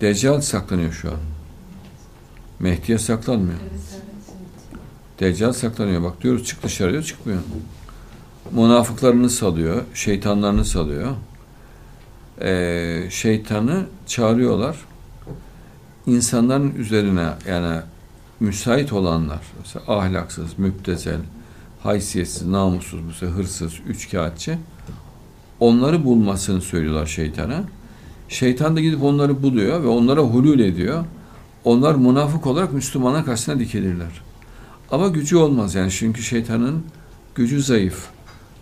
Deccal saklanıyor şu an. Mehdi'ye saklanmıyor. Deccal saklanıyor. Bak diyoruz çık dışarı diyor çıkmıyor. Münafıklarını salıyor. Şeytanlarını salıyor. Ee, şeytanı çağırıyorlar. İnsanların üzerine yani müsait olanlar, mesela ahlaksız, müptezel, haysiyetsiz, namussuz, sefer hırsız, üçkağıtçı onları bulmasını söylüyorlar şeytana. Şeytan da gidip onları buluyor ve onlara hulul ediyor. Onlar münafık olarak Müslümanlar karşısına dikilirler. Ama gücü olmaz yani çünkü şeytanın gücü zayıf.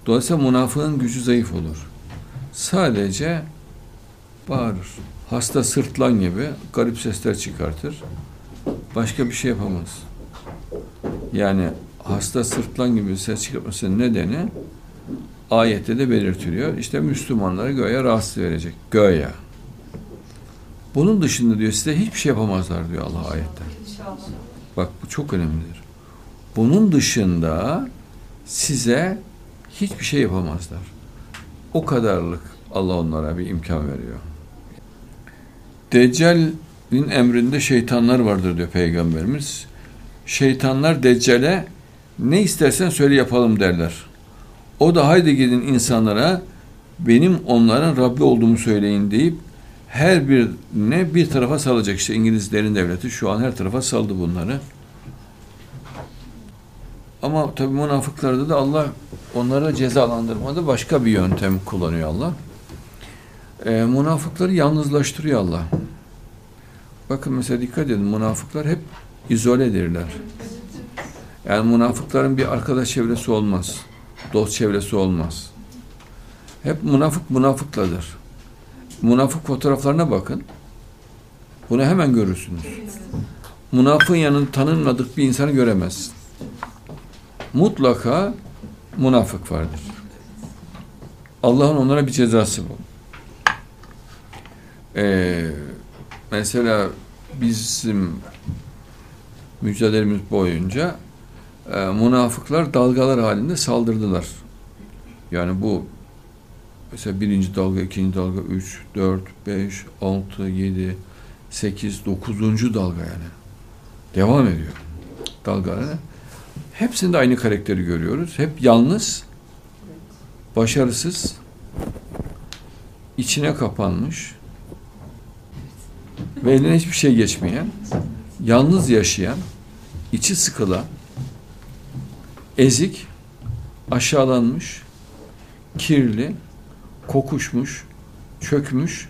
Dolayısıyla münafığın gücü zayıf olur. Sadece bağırır. Hasta sırtlan gibi garip sesler çıkartır. Başka bir şey yapamaz. Yani hasta sırtlan gibi ses çıkartmasının nedeni ayette de belirtiliyor. İşte Müslümanları göğe rahatsız verecek. Göğe. Bunun dışında diyor size hiçbir şey yapamazlar diyor Allah ayette. Bak bu çok önemlidir. Bunun dışında size hiçbir şey yapamazlar. O kadarlık Allah onlara bir imkan veriyor. Deccal'in emrinde şeytanlar vardır diyor Peygamberimiz. Şeytanlar Deccal'e ne istersen söyle yapalım derler. O da haydi gidin insanlara benim onların Rabbi olduğumu söyleyin deyip her birine bir tarafa salacak. İşte İngilizlerin devleti şu an her tarafa saldı bunları. Ama tabi münafıklarda da Allah onları cezalandırmada başka bir yöntem kullanıyor Allah. E, münafıkları yalnızlaştırıyor Allah. Bakın mesela dikkat edin münafıklar hep izoledirler. Yani münafıkların bir arkadaş çevresi olmaz. Dost çevresi olmaz. Hep münafık münafıkladır. Münafık fotoğraflarına bakın. Bunu hemen görürsünüz. Münafığın yanında tanınmadık bir insanı göremezsin. Mutlaka münafık vardır. Allah'ın onlara bir cezası bu. Ee, mesela bizim mücadelemiz boyunca e, münafıklar dalgalar halinde saldırdılar. Yani bu mesela birinci dalga, ikinci dalga, üç, dört, beş, altı, yedi, sekiz, dokuzuncu dalga yani. Devam ediyor. Dalgalar. Hepsinde aynı karakteri görüyoruz. Hep yalnız, başarısız, içine kapanmış ve eline hiçbir şey geçmeyen, yalnız yaşayan, içi sıkılan, ezik, aşağılanmış, kirli, kokuşmuş, çökmüş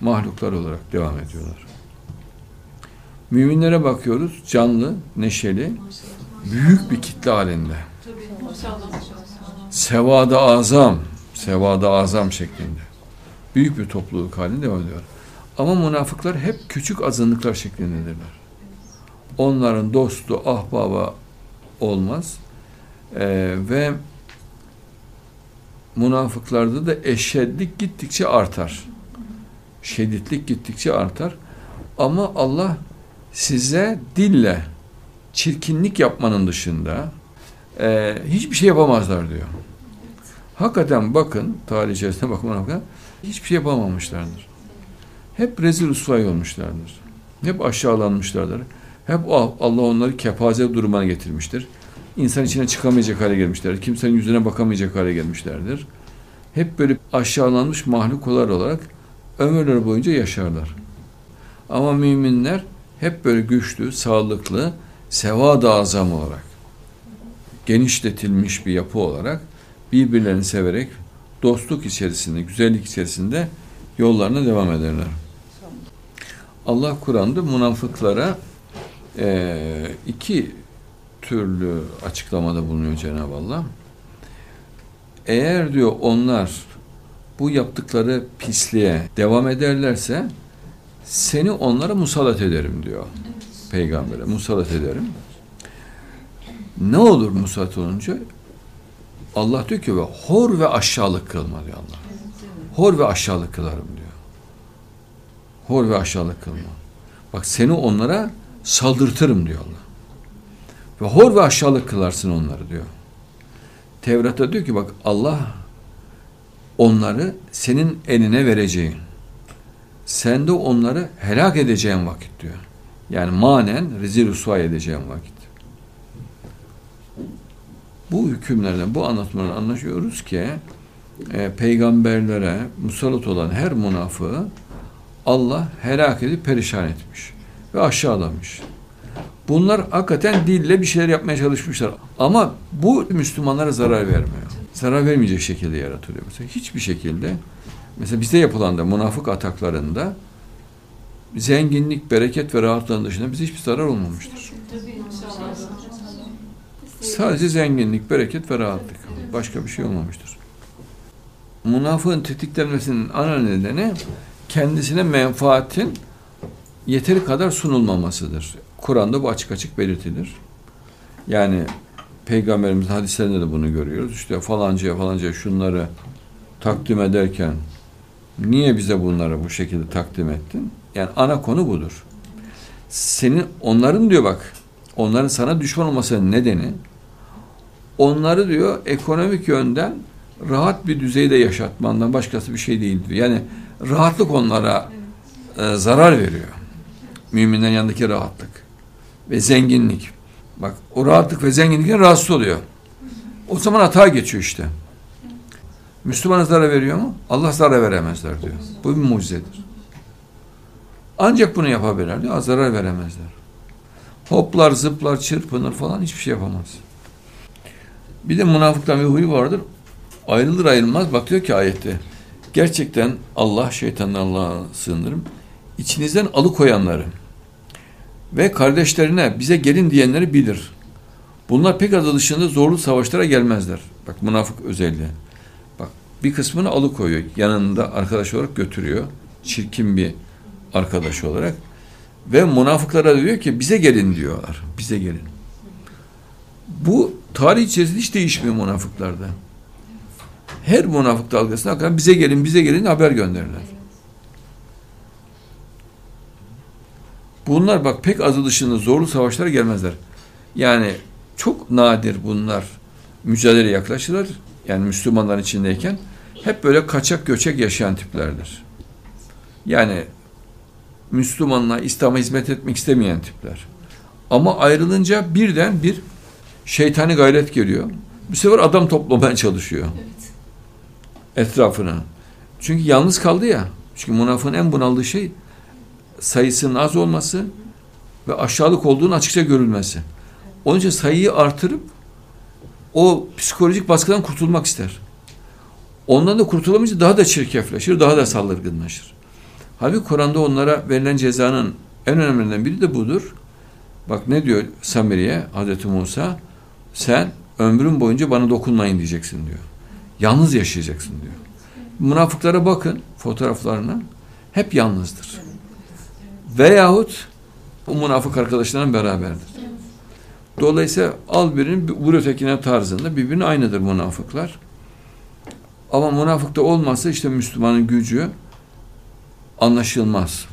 mahluklar olarak devam ediyorlar. Müminlere bakıyoruz, canlı, neşeli, büyük bir kitle halinde. Sevada azam, sevada azam şeklinde. Büyük bir topluluk halinde devam ediyor. Ama münafıklar hep küçük azınlıklar şeklindedirler. Onların dostu, ahbaba olmaz. Ee, ve münafıklarda da eşedlik gittikçe artar. Şeditlik gittikçe artar. Ama Allah size dille çirkinlik yapmanın dışında e, hiçbir şey yapamazlar diyor. Hakikaten bakın, tarih içerisinde bakın münafıklar hiçbir şey yapamamışlardır. Hep rezil usvay olmuşlardır. Hep aşağılanmışlardır. Hep Allah onları kepaze durumuna getirmiştir. İnsan içine çıkamayacak hale gelmişlerdir. Kimsenin yüzüne bakamayacak hale gelmişlerdir. Hep böyle aşağılanmış mahluklar olarak ömürleri boyunca yaşarlar. Ama müminler hep böyle güçlü, sağlıklı, sevad azam olarak, genişletilmiş bir yapı olarak birbirlerini severek dostluk içerisinde, güzellik içerisinde yollarına devam ederler. Allah Kur'an'da münafıklara e, iki türlü açıklamada bulunuyor Cenab-ı Allah. Eğer diyor onlar bu yaptıkları pisliğe devam ederlerse seni onlara musallat ederim diyor. Peygamber'e musallat ederim. Ne olur musallat olunca? Allah diyor ki ve hor ve aşağılık kılma diyor Allah. Hor ve aşağılık kılarım diyor. Hor ve aşağılık kılma. Bak seni onlara saldırtırım diyor Allah. Ve hor ve aşağılık kılarsın onları diyor. Tevrat'ta diyor ki bak Allah onları senin eline vereceğin Sen de onları helak edeceğin vakit diyor. Yani manen rezil rüsva edeceğin vakit. Bu hükümlerden, bu anlatmadan anlaşıyoruz ki e, peygamberlere musallat olan her münafığı Allah helak edip perişan etmiş ve aşağılamış. Bunlar hakikaten dille bir şeyler yapmaya çalışmışlar. Ama bu Müslümanlara zarar vermiyor. Zarar vermeyecek şekilde yaratılıyor. Mesela hiçbir şekilde mesela bize yapılan da münafık ataklarında zenginlik, bereket ve rahatlığın dışında bize hiçbir zarar olmamıştır. Sadece zenginlik, bereket ve rahatlık. Başka bir şey olmamıştır. Münafığın tetiklenmesinin ana nedeni kendisine menfaatin yeteri kadar sunulmamasıdır. Kur'an'da bu açık açık belirtilir. Yani Peygamberimizin hadislerinde de bunu görüyoruz. İşte falancaya falancaya şunları takdim ederken niye bize bunları bu şekilde takdim ettin? Yani ana konu budur. Senin onların diyor bak onların sana düşman olmasının nedeni onları diyor ekonomik yönden rahat bir düzeyde yaşatmandan başkası bir şey değil diyor. Yani rahatlık onlara e, zarar veriyor. Müminlerin yanındaki rahatlık ve zenginlik. Bak o rahatlık ve zenginlikten rahatsız oluyor. O zaman hata geçiyor işte. Müslümana zarar veriyor mu? Allah zarar veremezler diyor. Bu bir mucizedir. Ancak bunu yapabilirler diyor. Zarar veremezler. Hoplar, zıplar, çırpınır falan hiçbir şey yapamaz. Bir de münafıktan bir huyu vardır. Ayrılır ayrılmaz bak diyor ki ayette. Gerçekten Allah şeytandan Allah'a sığınırım. İçinizden alıkoyanları ve kardeşlerine bize gelin diyenleri bilir. Bunlar pek adı dışında zorlu savaşlara gelmezler. Bak münafık özelliği. Bak bir kısmını alıkoyuyor. Yanında arkadaş olarak götürüyor. Çirkin bir arkadaş olarak. Ve münafıklara diyor ki bize gelin diyorlar. Bize gelin. Bu tarih içerisinde hiç değişmiyor münafıklarda. Her münafık dalgasına kadar bize gelin bize gelin haber gönderirler. Bunlar bak pek azı dışında zorlu savaşlara gelmezler. Yani çok nadir bunlar mücadele yaklaşırlar. Yani Müslümanların içindeyken hep böyle kaçak göçek yaşayan tiplerdir. Yani Müslümanla İslam'a hizmet etmek istemeyen tipler. Ama ayrılınca birden bir şeytani gayret geliyor. Bu sefer adam toplamaya çalışıyor. Evet. Etrafına. Çünkü yalnız kaldı ya. Çünkü münafığın en bunaldığı şey sayısının az olması ve aşağılık olduğunu açıkça görülmesi. Onun için sayıyı artırıp o psikolojik baskıdan kurtulmak ister. Ondan da kurtulamayınca daha da çirkefleşir, daha da saldırgınlaşır. Halbuki Kur'an'da onlara verilen cezanın en önemlilerinden biri de budur. Bak ne diyor Samiri'ye Hazreti Musa? Sen ömrün boyunca bana dokunmayın diyeceksin diyor. Yalnız yaşayacaksın diyor. Münafıklara bakın fotoğraflarına. Hep yalnızdır. Veyahut o münafık arkadaşlarla beraberdir. Dolayısıyla al birini vur ötekine tarzında birbirine aynıdır münafıklar. Ama münafıkta olmazsa işte Müslümanın gücü anlaşılmaz.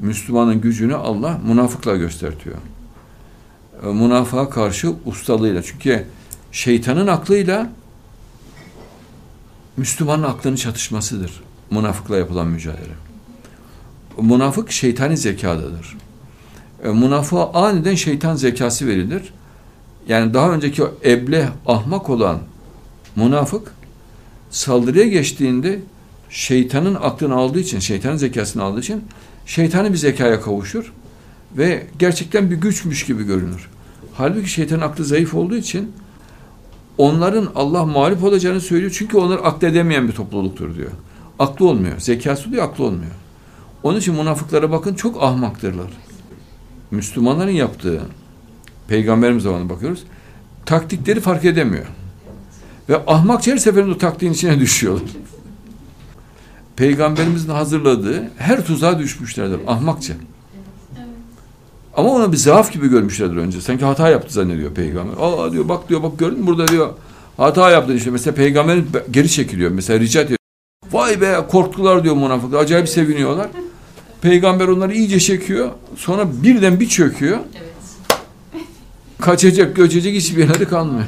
Müslümanın gücünü Allah münafıkla göstertiyor. E, münafığa karşı ustalığıyla. Çünkü şeytanın aklıyla Müslümanın aklının çatışmasıdır. Münafıkla yapılan mücadele. Münafık şeytani zekadadır. E, münafığa aniden şeytan zekası verilir. Yani daha önceki o eble, ahmak olan münafık saldırıya geçtiğinde şeytanın aklını aldığı için, şeytanın zekasını aldığı için şeytani bir zekaya kavuşur ve gerçekten bir güçmüş gibi görünür. Halbuki şeytanın aklı zayıf olduğu için onların Allah mağlup olacağını söylüyor. Çünkü onlar akledemeyen bir topluluktur diyor. Aklı olmuyor. Zekası diyor, aklı olmuyor. Onun için münafıklara bakın çok ahmaktırlar. Müslümanların yaptığı peygamberimiz zamanı bakıyoruz. Taktikleri fark edemiyor. Ve ahmakça her seferinde o taktiğin içine düşüyorlar. Peygamberimizin hazırladığı her tuzağa düşmüşlerdir ahmakça. Ama onu bir zaaf gibi görmüşlerdir önce. Sanki hata yaptı zannediyor peygamber. Aa diyor bak diyor bak gördün mü burada diyor hata yaptın işte. Mesela peygamberin geri çekiliyor. Mesela rica ediyor. Vay be korktular diyor münafıklar. Acayip seviniyorlar. Peygamber onları iyice çekiyor. Sonra birden bir çöküyor. Kaçacak, göçecek hiçbir yerleri kalmıyor.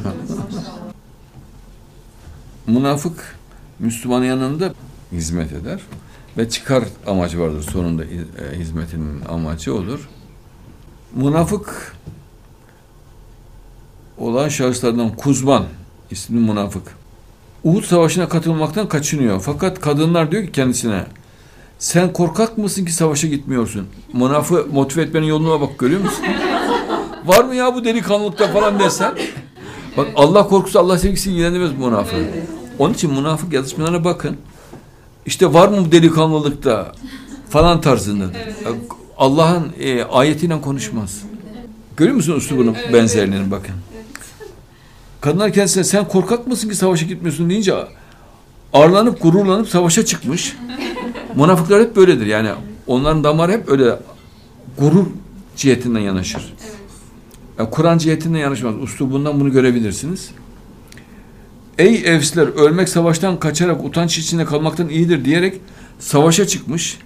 Münafık Müslümanın yanında hizmet eder. ve çıkar amacı vardır sonunda e, hizmetinin amacı olur. Münafık olan şahıslardan Kuzman ismi münafık. Uhud Savaşı'na katılmaktan kaçınıyor. Fakat kadınlar diyor ki kendisine sen korkak mısın ki savaşa gitmiyorsun? Münafı motive etmenin yoluna bak görüyor musun? Var mı ya bu delikanlılıkta falan desen? Bak Allah korkusu Allah sevgisi ilgilendirmez münafık. Onun için münafık yazışmalarına bakın. İşte var mı bu delikanlılıkta falan tarzında. Allah'ın e, ayetiyle konuşmaz. Görüyor musun üslubunun evet, benzerliğini evet. bakın. Kadınlar kendisine sen korkak mısın ki savaşa gitmiyorsun deyince arlanıp gururlanıp savaşa çıkmış. Münafıklar hep böyledir. Yani onların damarı hep öyle gurur cihetinden yanaşır. Yani Kur'an cihetinden yanaşmaz. Uslubundan bunu görebilirsiniz. Ey evsler ölmek savaştan kaçarak utanç içinde kalmaktan iyidir diyerek savaşa çıkmış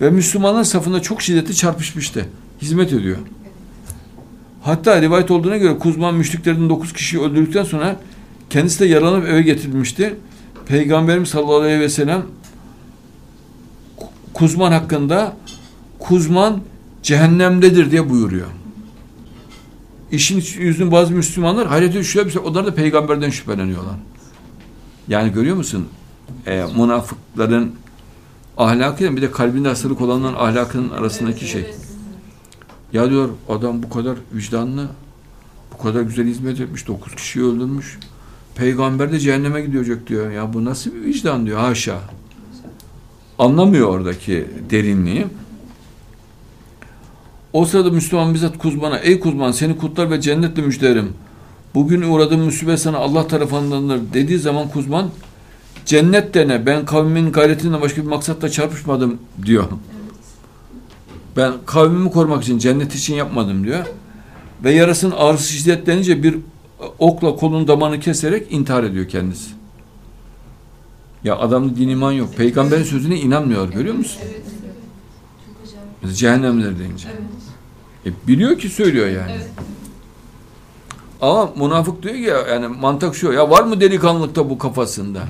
ve Müslümanlar safında çok şiddetli çarpışmıştı. Hizmet ediyor. Hatta rivayet olduğuna göre Kuzman müşriklerden dokuz kişiyi öldürdükten sonra kendisi de yaralanıp eve getirilmişti. Peygamberimiz sallallahu aleyhi ve sellem Kuzman hakkında Kuzman cehennemdedir diye buyuruyor. İşin yüzünün bazı Müslümanlar hayrete düşüyor. Onlar da peygamberden şüpheleniyorlar. Yani görüyor musun? E, münafıkların ahlakıyla bir de kalbinde hastalık olanların ahlakının arasındaki şey. Ya diyor adam bu kadar vicdanlı, bu kadar güzel hizmet etmiş, dokuz kişiyi öldürmüş. Peygamber de cehenneme gidecek diyor. Ya bu nasıl bir vicdan diyor haşa. Anlamıyor oradaki derinliği. O sırada Müslüman bizzat Kuzman'a, ey Kuzman seni kutlar ve cennetle müjderim. Bugün uğradığım musibet sana Allah tarafındandır dediği zaman Kuzman, cennet dene ben kavmimin gayretinden başka bir maksatla çarpışmadım diyor. Ben kavmimi korumak için, cennet için yapmadım diyor. Ve yarasının ağrısı şiddetlenince bir okla kolun damarını keserek intihar ediyor kendisi. Ya adamda din iman yok. Peygamberin sözüne inanmıyor. Görüyor musun? Cehennemler deyince. Evet. E, biliyor ki söylüyor yani. Evet. Ama münafık diyor ki yani mantık şu ya var mı delikanlılıkta bu kafasında?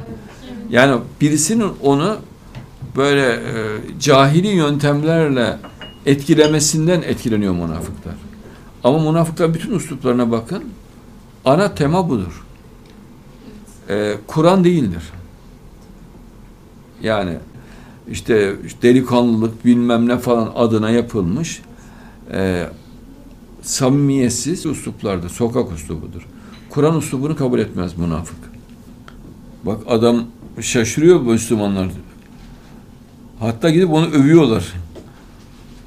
Yani birisinin onu böyle e, cahili yöntemlerle etkilemesinden etkileniyor münafıklar. Ama münafıklar bütün üsluplarına bakın. Ana tema budur. Ee, Kur'an değildir. Yani işte delikanlılık bilmem ne falan adına yapılmış e, samimiyetsiz üsluplardır. Sokak üslubudur. Kur'an üslubunu kabul etmez münafık. Bak adam şaşırıyor Müslümanlar. Hatta gidip onu övüyorlar.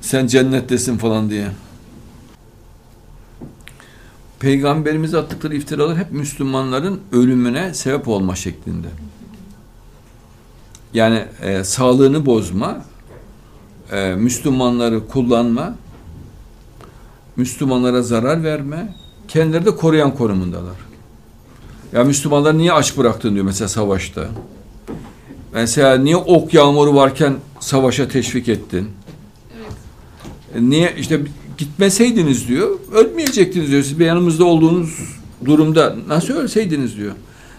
Sen cennettesin falan diye. Peygamberimize attıkları iftiralar hep Müslümanların ölümüne sebep olma şeklinde. Yani e, sağlığını bozma, e, Müslümanları kullanma, Müslümanlara zarar verme, kendileri de koruyan konumundalar. Ya Müslümanlar niye aç bıraktın diyor mesela savaşta. Mesela niye ok yağmuru varken savaşa teşvik ettin? Evet. Niye işte gitmeseydiniz diyor, ölmeyecektiniz diyor. Siz bir yanımızda olduğunuz durumda nasıl ölseydiniz diyor.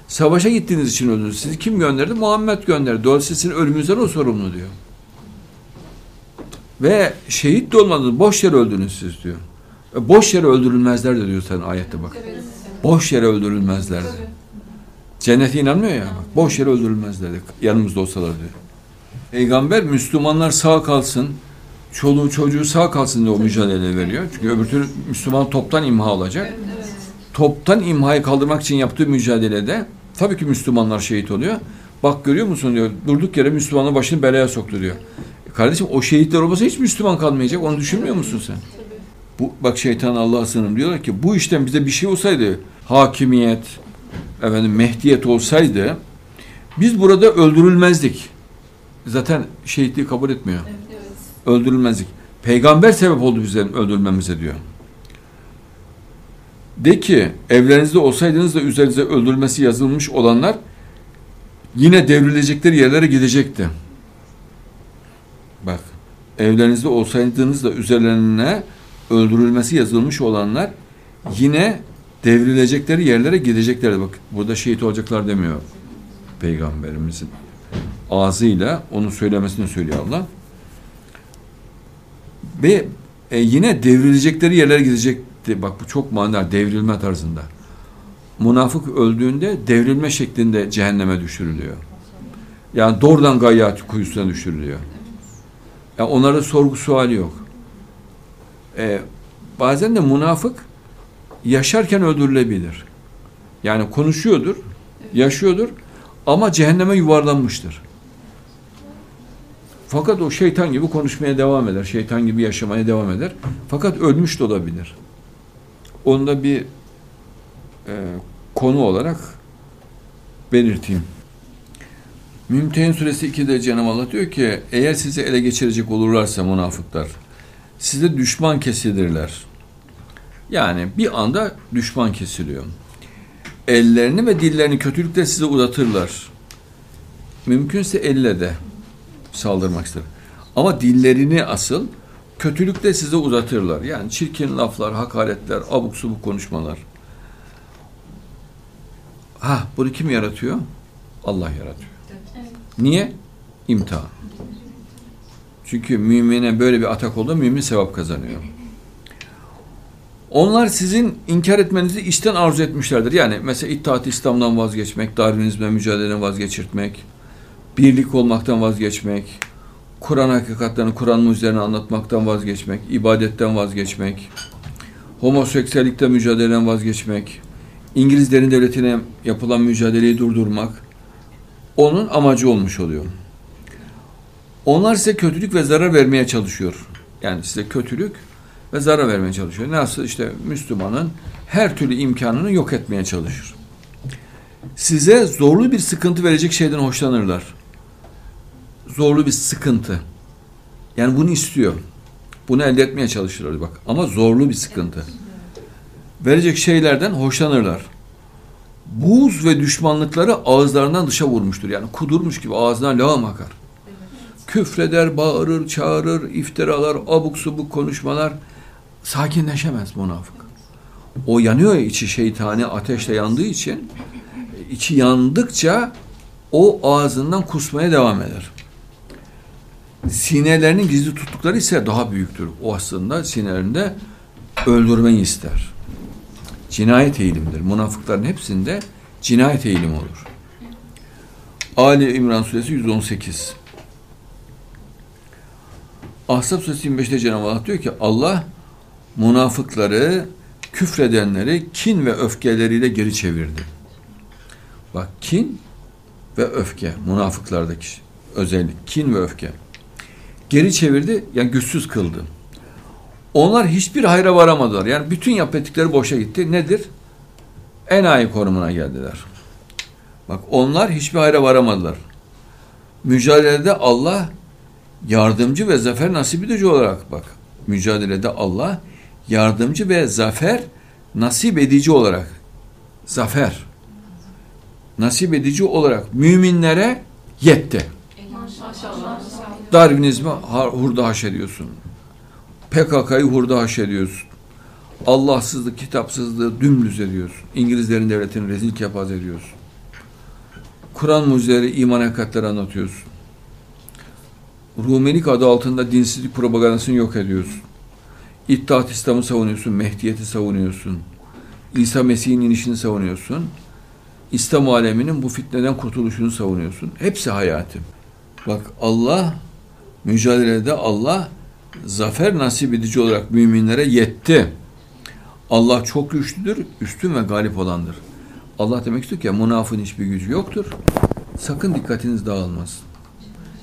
Savaşa gittiğiniz için öldünüz. Sizi kim gönderdi? Muhammed gönderdi. Dolayısıyla sizin ölümünüzden o sorumlu diyor. Ve şehit de olmadınız. Boş yere öldünüz siz diyor. E, boş yere öldürülmezler de diyor sen ayette bak. Boş yere öldürülmezler de. Cennete inanmıyor ya. Bak, boş yere öldürülmezler de. Yanımızda olsalar diyor. Peygamber Müslümanlar sağ kalsın, çoluğu çocuğu sağ kalsın diye o mücadele veriyor. Çünkü öbür türlü Müslüman toptan imha olacak. Toptan imhayı kaldırmak için yaptığı mücadelede Tabii ki Müslümanlar şehit oluyor. Bak görüyor musun diyor. Durduk yere Müslümanın başını belaya soktu diyor. E kardeşim o şehitler olmasa hiç Müslüman kalmayacak. Onu düşünmüyor musun sen? Bu, bak şeytan Allah'a sığınırım. Diyorlar ki bu işten bize bir şey olsaydı hakimiyet, efendim mehdiyet olsaydı biz burada öldürülmezdik. Zaten şehitliği kabul etmiyor. Evet. Öldürülmezdik. Peygamber sebep oldu bizim öldürülmemize diyor. De ki evlerinizde olsaydınız da üzerinize öldürülmesi yazılmış olanlar yine devrilecekleri yerlere gidecekti. Bak evlerinizde olsaydınız da üzerlerine öldürülmesi yazılmış olanlar yine devrilecekleri yerlere gideceklerdi. Bak burada şehit olacaklar demiyor peygamberimizin. ağzıyla onun söylemesini söylüyor Allah. Ve e, yine devrilecekleri yerlere gidecekti. Bak bu çok manidar devrilme tarzında. Münafık öldüğünde devrilme şeklinde cehenneme düşürülüyor. Yani doğrudan gayyat kuyusuna düşürülüyor. Yani onlarda sorgu suali yok. Ee, bazen de münafık yaşarken öldürülebilir. Yani konuşuyordur, yaşıyordur ama cehenneme yuvarlanmıştır. Fakat o şeytan gibi konuşmaya devam eder. Şeytan gibi yaşamaya devam eder. Fakat ölmüş de olabilir. Onu da bir e, konu olarak belirteyim. Mümtehin suresi 2'de Cenab-ı Allah diyor ki eğer sizi ele geçirecek olurlarsa münafıklar size düşman kesilirler. Yani bir anda düşman kesiliyor. Ellerini ve dillerini kötülükle size uzatırlar. Mümkünse elle de saldırmak ister. Ama dillerini asıl kötülükle size uzatırlar. Yani çirkin laflar, hakaretler, abuk subuk konuşmalar. Ha, bunu kim yaratıyor? Allah yaratıyor. Niye? İmtihan. Çünkü mümine böyle bir atak oldu, mümin sevap kazanıyor. Onlar sizin inkar etmenizi içten arzu etmişlerdir. Yani mesela İttihat İslam'dan vazgeçmek, Darwinizmle mücadeleden vazgeçirtmek, birlik olmaktan vazgeçmek, Kur'an hakikatlerini Kur'an'ın üzerine anlatmaktan vazgeçmek, ibadetten vazgeçmek, homoseksüellikte mücadeleden vazgeçmek, İngilizlerin devletine yapılan mücadeleyi durdurmak, onun amacı olmuş oluyor. Onlar size kötülük ve zarar vermeye çalışıyor. Yani size kötülük ve zarar vermeye çalışıyor. Nasıl işte Müslümanın her türlü imkanını yok etmeye çalışır. Size zorlu bir sıkıntı verecek şeyden hoşlanırlar. Zorlu bir sıkıntı. Yani bunu istiyor. Bunu elde etmeye çalışırlar bak. Ama zorlu bir sıkıntı. Verecek şeylerden hoşlanırlar. Buz ve düşmanlıkları ağızlarından dışa vurmuştur. Yani kudurmuş gibi ağzından lağım akar. Küfreder, bağırır, çağırır, iftiralar, abuk subuk konuşmalar. Sakinleşemez münafık. O yanıyor ya içi şeytani ateşle yandığı için içi yandıkça o ağzından kusmaya devam eder. Sinelerinin gizli tuttukları ise daha büyüktür. O aslında sinelerinde öldürmeyi ister. Cinayet eğilimdir. Münafıkların hepsinde cinayet eğilimi olur. Ali İmran Suresi 118 Ahzab Suresi 25'te Cenab-ı Allah diyor ki Allah münafıkları küfredenleri kin ve öfkeleriyle geri çevirdi. Bak kin ve öfke münafıklardaki özellik kin ve öfke. Geri çevirdi yani güçsüz kıldı. Onlar hiçbir hayra varamadılar. Yani bütün yap ettikleri boşa gitti. Nedir? Enayi konumuna geldiler. Bak onlar hiçbir hayra varamadılar. Mücadelede Allah yardımcı ve zafer nasip edici olarak bak. Mücadelede Allah yardımcı ve zafer nasip edici olarak zafer nasip edici olarak müminlere yetti. Darwinizmi hurda haş ediyorsun. PKK'yı hurda haş ediyorsun. Allahsızlık, kitapsızlığı dümdüz ediyorsun. İngilizlerin devletini rezil kepaz ediyorsun. Kur'an mucizeleri, iman hakikatleri anlatıyorsun. Rumelik adı altında dinsizlik propagandasını yok ediyorsun. İttihat İslam'ı savunuyorsun, Mehdiyet'i savunuyorsun. İsa Mesih'in inişini savunuyorsun. İslam aleminin bu fitneden kurtuluşunu savunuyorsun. Hepsi hayatım. Bak Allah mücadelede Allah zafer nasip edici olarak müminlere yetti. Allah çok güçlüdür, üstün ve galip olandır. Allah demek istiyor ki münafığın hiçbir gücü yoktur. Sakın dikkatiniz dağılmasın.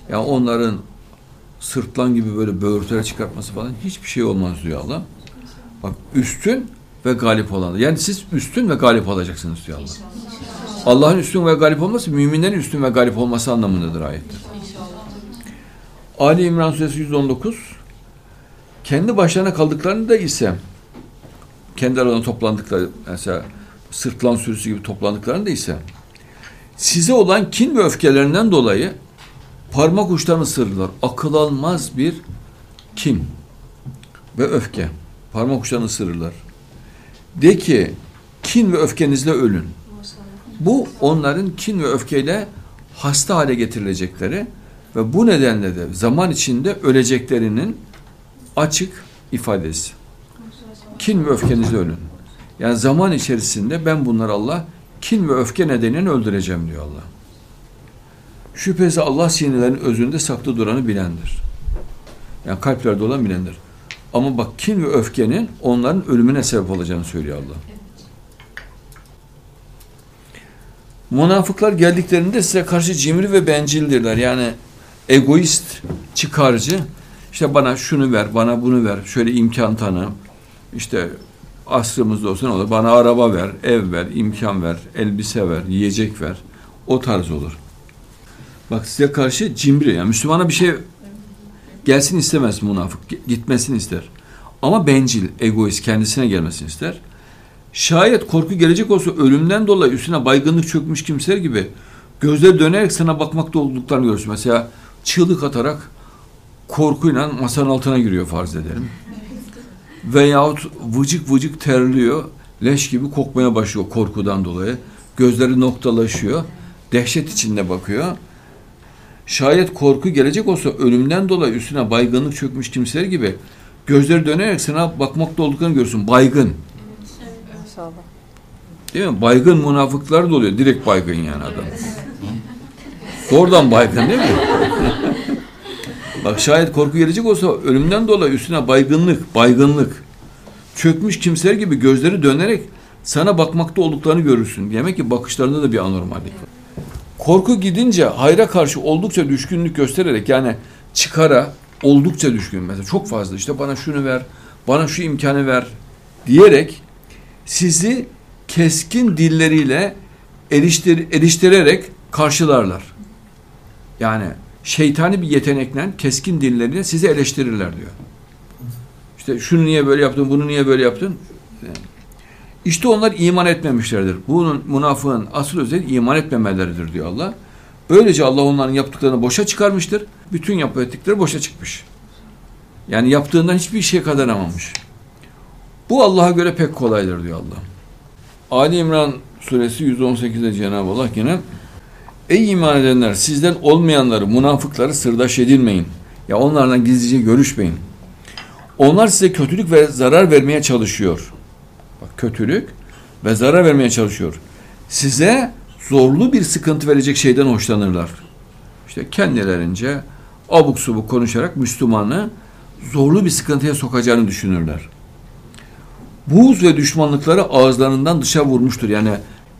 Ya yani onların sırtlan gibi böyle böğürtüler çıkartması falan hiçbir şey olmaz diyor Allah. Bak üstün ve galip olandır. Yani siz üstün ve galip olacaksınız diyor Allah. Allah'ın üstün ve galip olması müminlerin üstün ve galip olması anlamındadır ayette. Ali İmran Suresi 119 kendi başlarına kaldıklarında ise kendi aralarında toplandıkları mesela sırtlan sürüsü gibi toplandıklarında ise size olan kin ve öfkelerinden dolayı parmak uçlarını ısırırlar. Akıl almaz bir kin ve öfke. Parmak uçlarını ısırırlar. De ki kin ve öfkenizle ölün. Bu onların kin ve öfkeyle hasta hale getirilecekleri ve bu nedenle de zaman içinde öleceklerinin açık ifadesi. Kin ve öfkenizle ölün. Yani zaman içerisinde ben bunları Allah kin ve öfke nedeniyle öldüreceğim diyor Allah. Şüphesiz Allah sinirlerin özünde saklı duranı bilendir. Yani kalplerde olan bilendir. Ama bak kin ve öfkenin onların ölümüne sebep olacağını söylüyor Allah. Münafıklar geldiklerinde size karşı cimri ve bencildirler. Yani egoist, çıkarcı. İşte bana şunu ver, bana bunu ver, şöyle imkan tanı. İşte asrımızda olsun olur. Bana araba ver, ev ver, imkan ver, elbise ver, yiyecek ver. O tarz olur. Bak size karşı cimri. Yani Müslümana bir şey gelsin istemez münafık. Gitmesini ister. Ama bencil, egoist, kendisine gelmesini ister. Şayet korku gelecek olsa ölümden dolayı üstüne baygınlık çökmüş kimseler gibi gözleri dönerek sana bakmakta olduklarını görürsün. Mesela çığlık atarak korkuyla masanın altına giriyor farz edelim. Veyahut vıcık vıcık terliyor, leş gibi kokmaya başlıyor korkudan dolayı. Gözleri noktalaşıyor, dehşet içinde bakıyor. Şayet korku gelecek olsa ölümden dolayı üstüne baygınlık çökmüş kimseler gibi gözleri dönerek sana bakmakta olduklarını görürsün. Baygın. İnşallah. Değil mi? Baygın münafıklar da oluyor. Direkt baygın yani adam. Doğrudan baygın değil mi? Bak şayet korku gelecek olsa ölümden dolayı üstüne baygınlık, baygınlık çökmüş kimseler gibi gözleri dönerek sana bakmakta olduklarını görürsün. Demek ki bakışlarında da bir anormallik var. Korku gidince hayra karşı oldukça düşkünlük göstererek yani çıkara oldukça düşkün mesela çok fazla işte bana şunu ver, bana şu imkanı ver diyerek sizi keskin dilleriyle eriştir, eriştirerek karşılarlar. Yani şeytani bir yetenekle keskin dilleriyle sizi eleştirirler diyor. İşte şunu niye böyle yaptın, bunu niye böyle yaptın? İşte onlar iman etmemişlerdir. Bunun münafığın asıl özelliği iman etmemeleridir diyor Allah. Böylece Allah onların yaptıklarını boşa çıkarmıştır. Bütün yapı ettikleri boşa çıkmış. Yani yaptığından hiçbir şey kazanamamış. Bu Allah'a göre pek kolaydır diyor Allah. Ali İmran suresi 118'de Cenab-ı Allah yine Ey iman edenler sizden olmayanları, münafıkları sırdaş edilmeyin. Ya onlarla gizlice görüşmeyin. Onlar size kötülük ve zarar vermeye çalışıyor. Bak kötülük ve zarar vermeye çalışıyor. Size zorlu bir sıkıntı verecek şeyden hoşlanırlar. İşte kendilerince abuk subuk konuşarak Müslümanı zorlu bir sıkıntıya sokacağını düşünürler. Buğz ve düşmanlıkları ağızlarından dışa vurmuştur. Yani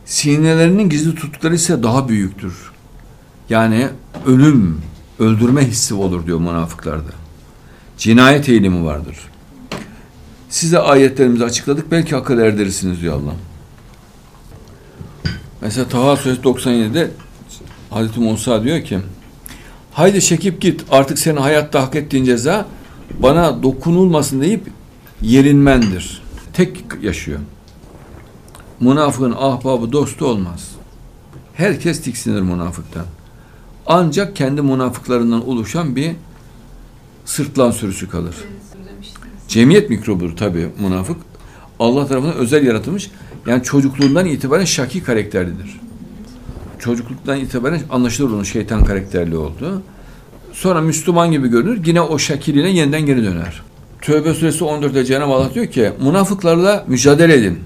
sinelerinin gizli tuttukları ise daha büyüktür. Yani ölüm, öldürme hissi olur diyor münafıklarda. Cinayet eğilimi vardır. Size ayetlerimizi açıkladık belki akıl erdirirsiniz diyor Allah. Mesela Taha Suresi 97'de Hazreti Musa diyor ki Haydi çekip git artık senin hayatta hak ettiğin ceza bana dokunulmasın deyip yerinmendir. Tek yaşıyor. Münafığın ahbabı dostu olmaz. Herkes tiksinir münafıktan. Ancak kendi münafıklarından oluşan bir sırtlan sürüsü kalır. Cemiyet mikrobudur tabi münafık. Allah tarafından özel yaratılmış. Yani çocukluğundan itibaren şaki karakterlidir. Çocukluktan itibaren anlaşılır onun şeytan karakterli olduğu. Sonra Müslüman gibi görünür. Yine o şakiliğine yeniden geri döner. Tövbe suresi 14'te Cenab-ı Allah diyor ki münafıklarla mücadele edin.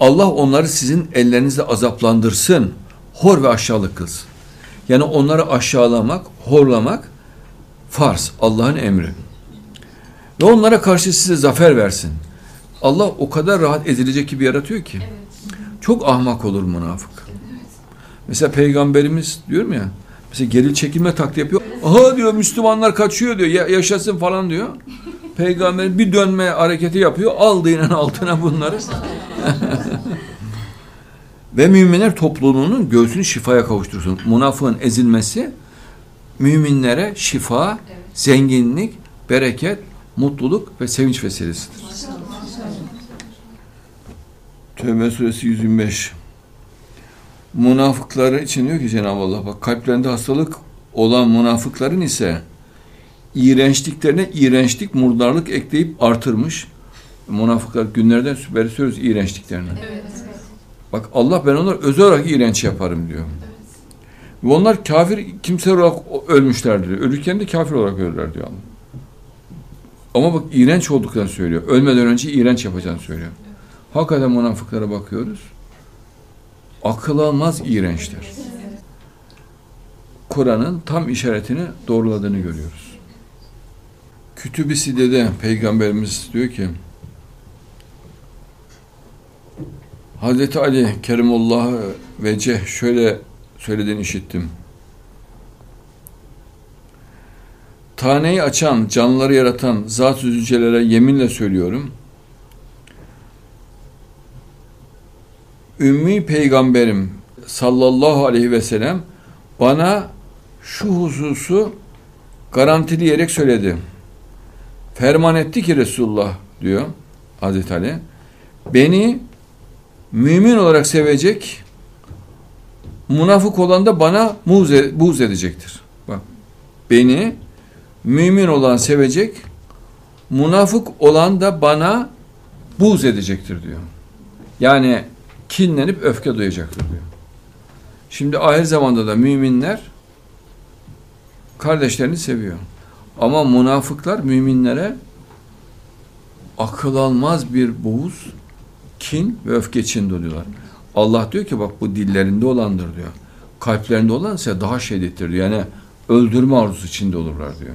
Allah onları sizin ellerinizle azaplandırsın. Hor ve aşağılık kılsın. Yani onları aşağılamak, horlamak farz. Allah'ın emri. Ve onlara karşı size zafer versin. Allah o kadar rahat ezilecek gibi yaratıyor ki. Çok ahmak olur münafık. Mesela peygamberimiz diyorum ya. Mesela geril çekilme taktiği yapıyor. Aha diyor Müslümanlar kaçıyor diyor. Ya, yaşasın falan diyor. Peygamber bir dönme hareketi yapıyor. Aldı yine altına bunları. Ve müminler topluluğunun göğsünü şifaya kavuştursun. Münafığın ezilmesi müminlere şifa, zenginlik, bereket, mutluluk ve sevinç vesilesidir. Tövbe suresi 125. Münafıkları için diyor ki Cenab-ı Allah bak kalplerinde hastalık olan münafıkların ise iğrençliklerine iğrençlik, murdarlık ekleyip artırmış. Münafıklar günlerden beri söylüyoruz iğrençliklerini. Evet. Bak Allah ben onları özel olarak iğrenç yaparım diyor. Ve onlar kafir kimse olarak ölmüşlerdir. Ölürken de kafir olarak ölürler diyor Allah. Ama bak iğrenç olduklarını söylüyor. Ölmeden önce iğrenç yapacağını söylüyor. Hakikaten münafıklara bakıyoruz. Akıl almaz iğrençler. Kur'an'ın tam işaretini doğruladığını görüyoruz. Kütüb-i Side'de Peygamberimiz diyor ki Hazreti Ali Kerimullah Veceh şöyle söylediğini işittim. Taneyi açan, canlıları yaratan zat zülcelere yeminle söylüyorum. Ümmi peygamberim sallallahu aleyhi ve sellem bana şu hususu garantileyerek söyledi. Ferman etti ki Resulullah diyor Hazreti Ali. Beni mümin olarak sevecek, münafık olan da bana muz, buz edecektir. Bak, beni mümin olan sevecek, münafık olan da bana buz edecektir diyor. Yani kinlenip öfke duyacaktır diyor. Şimdi ahir zamanda da müminler kardeşlerini seviyor. Ama münafıklar müminlere akıl almaz bir boğuz, kin ve öfke içinde oluyorlar. Allah diyor ki bak bu dillerinde olandır diyor. Kalplerinde olan ise daha şiddettir diyor. Yani öldürme arzusu içinde olurlar diyor.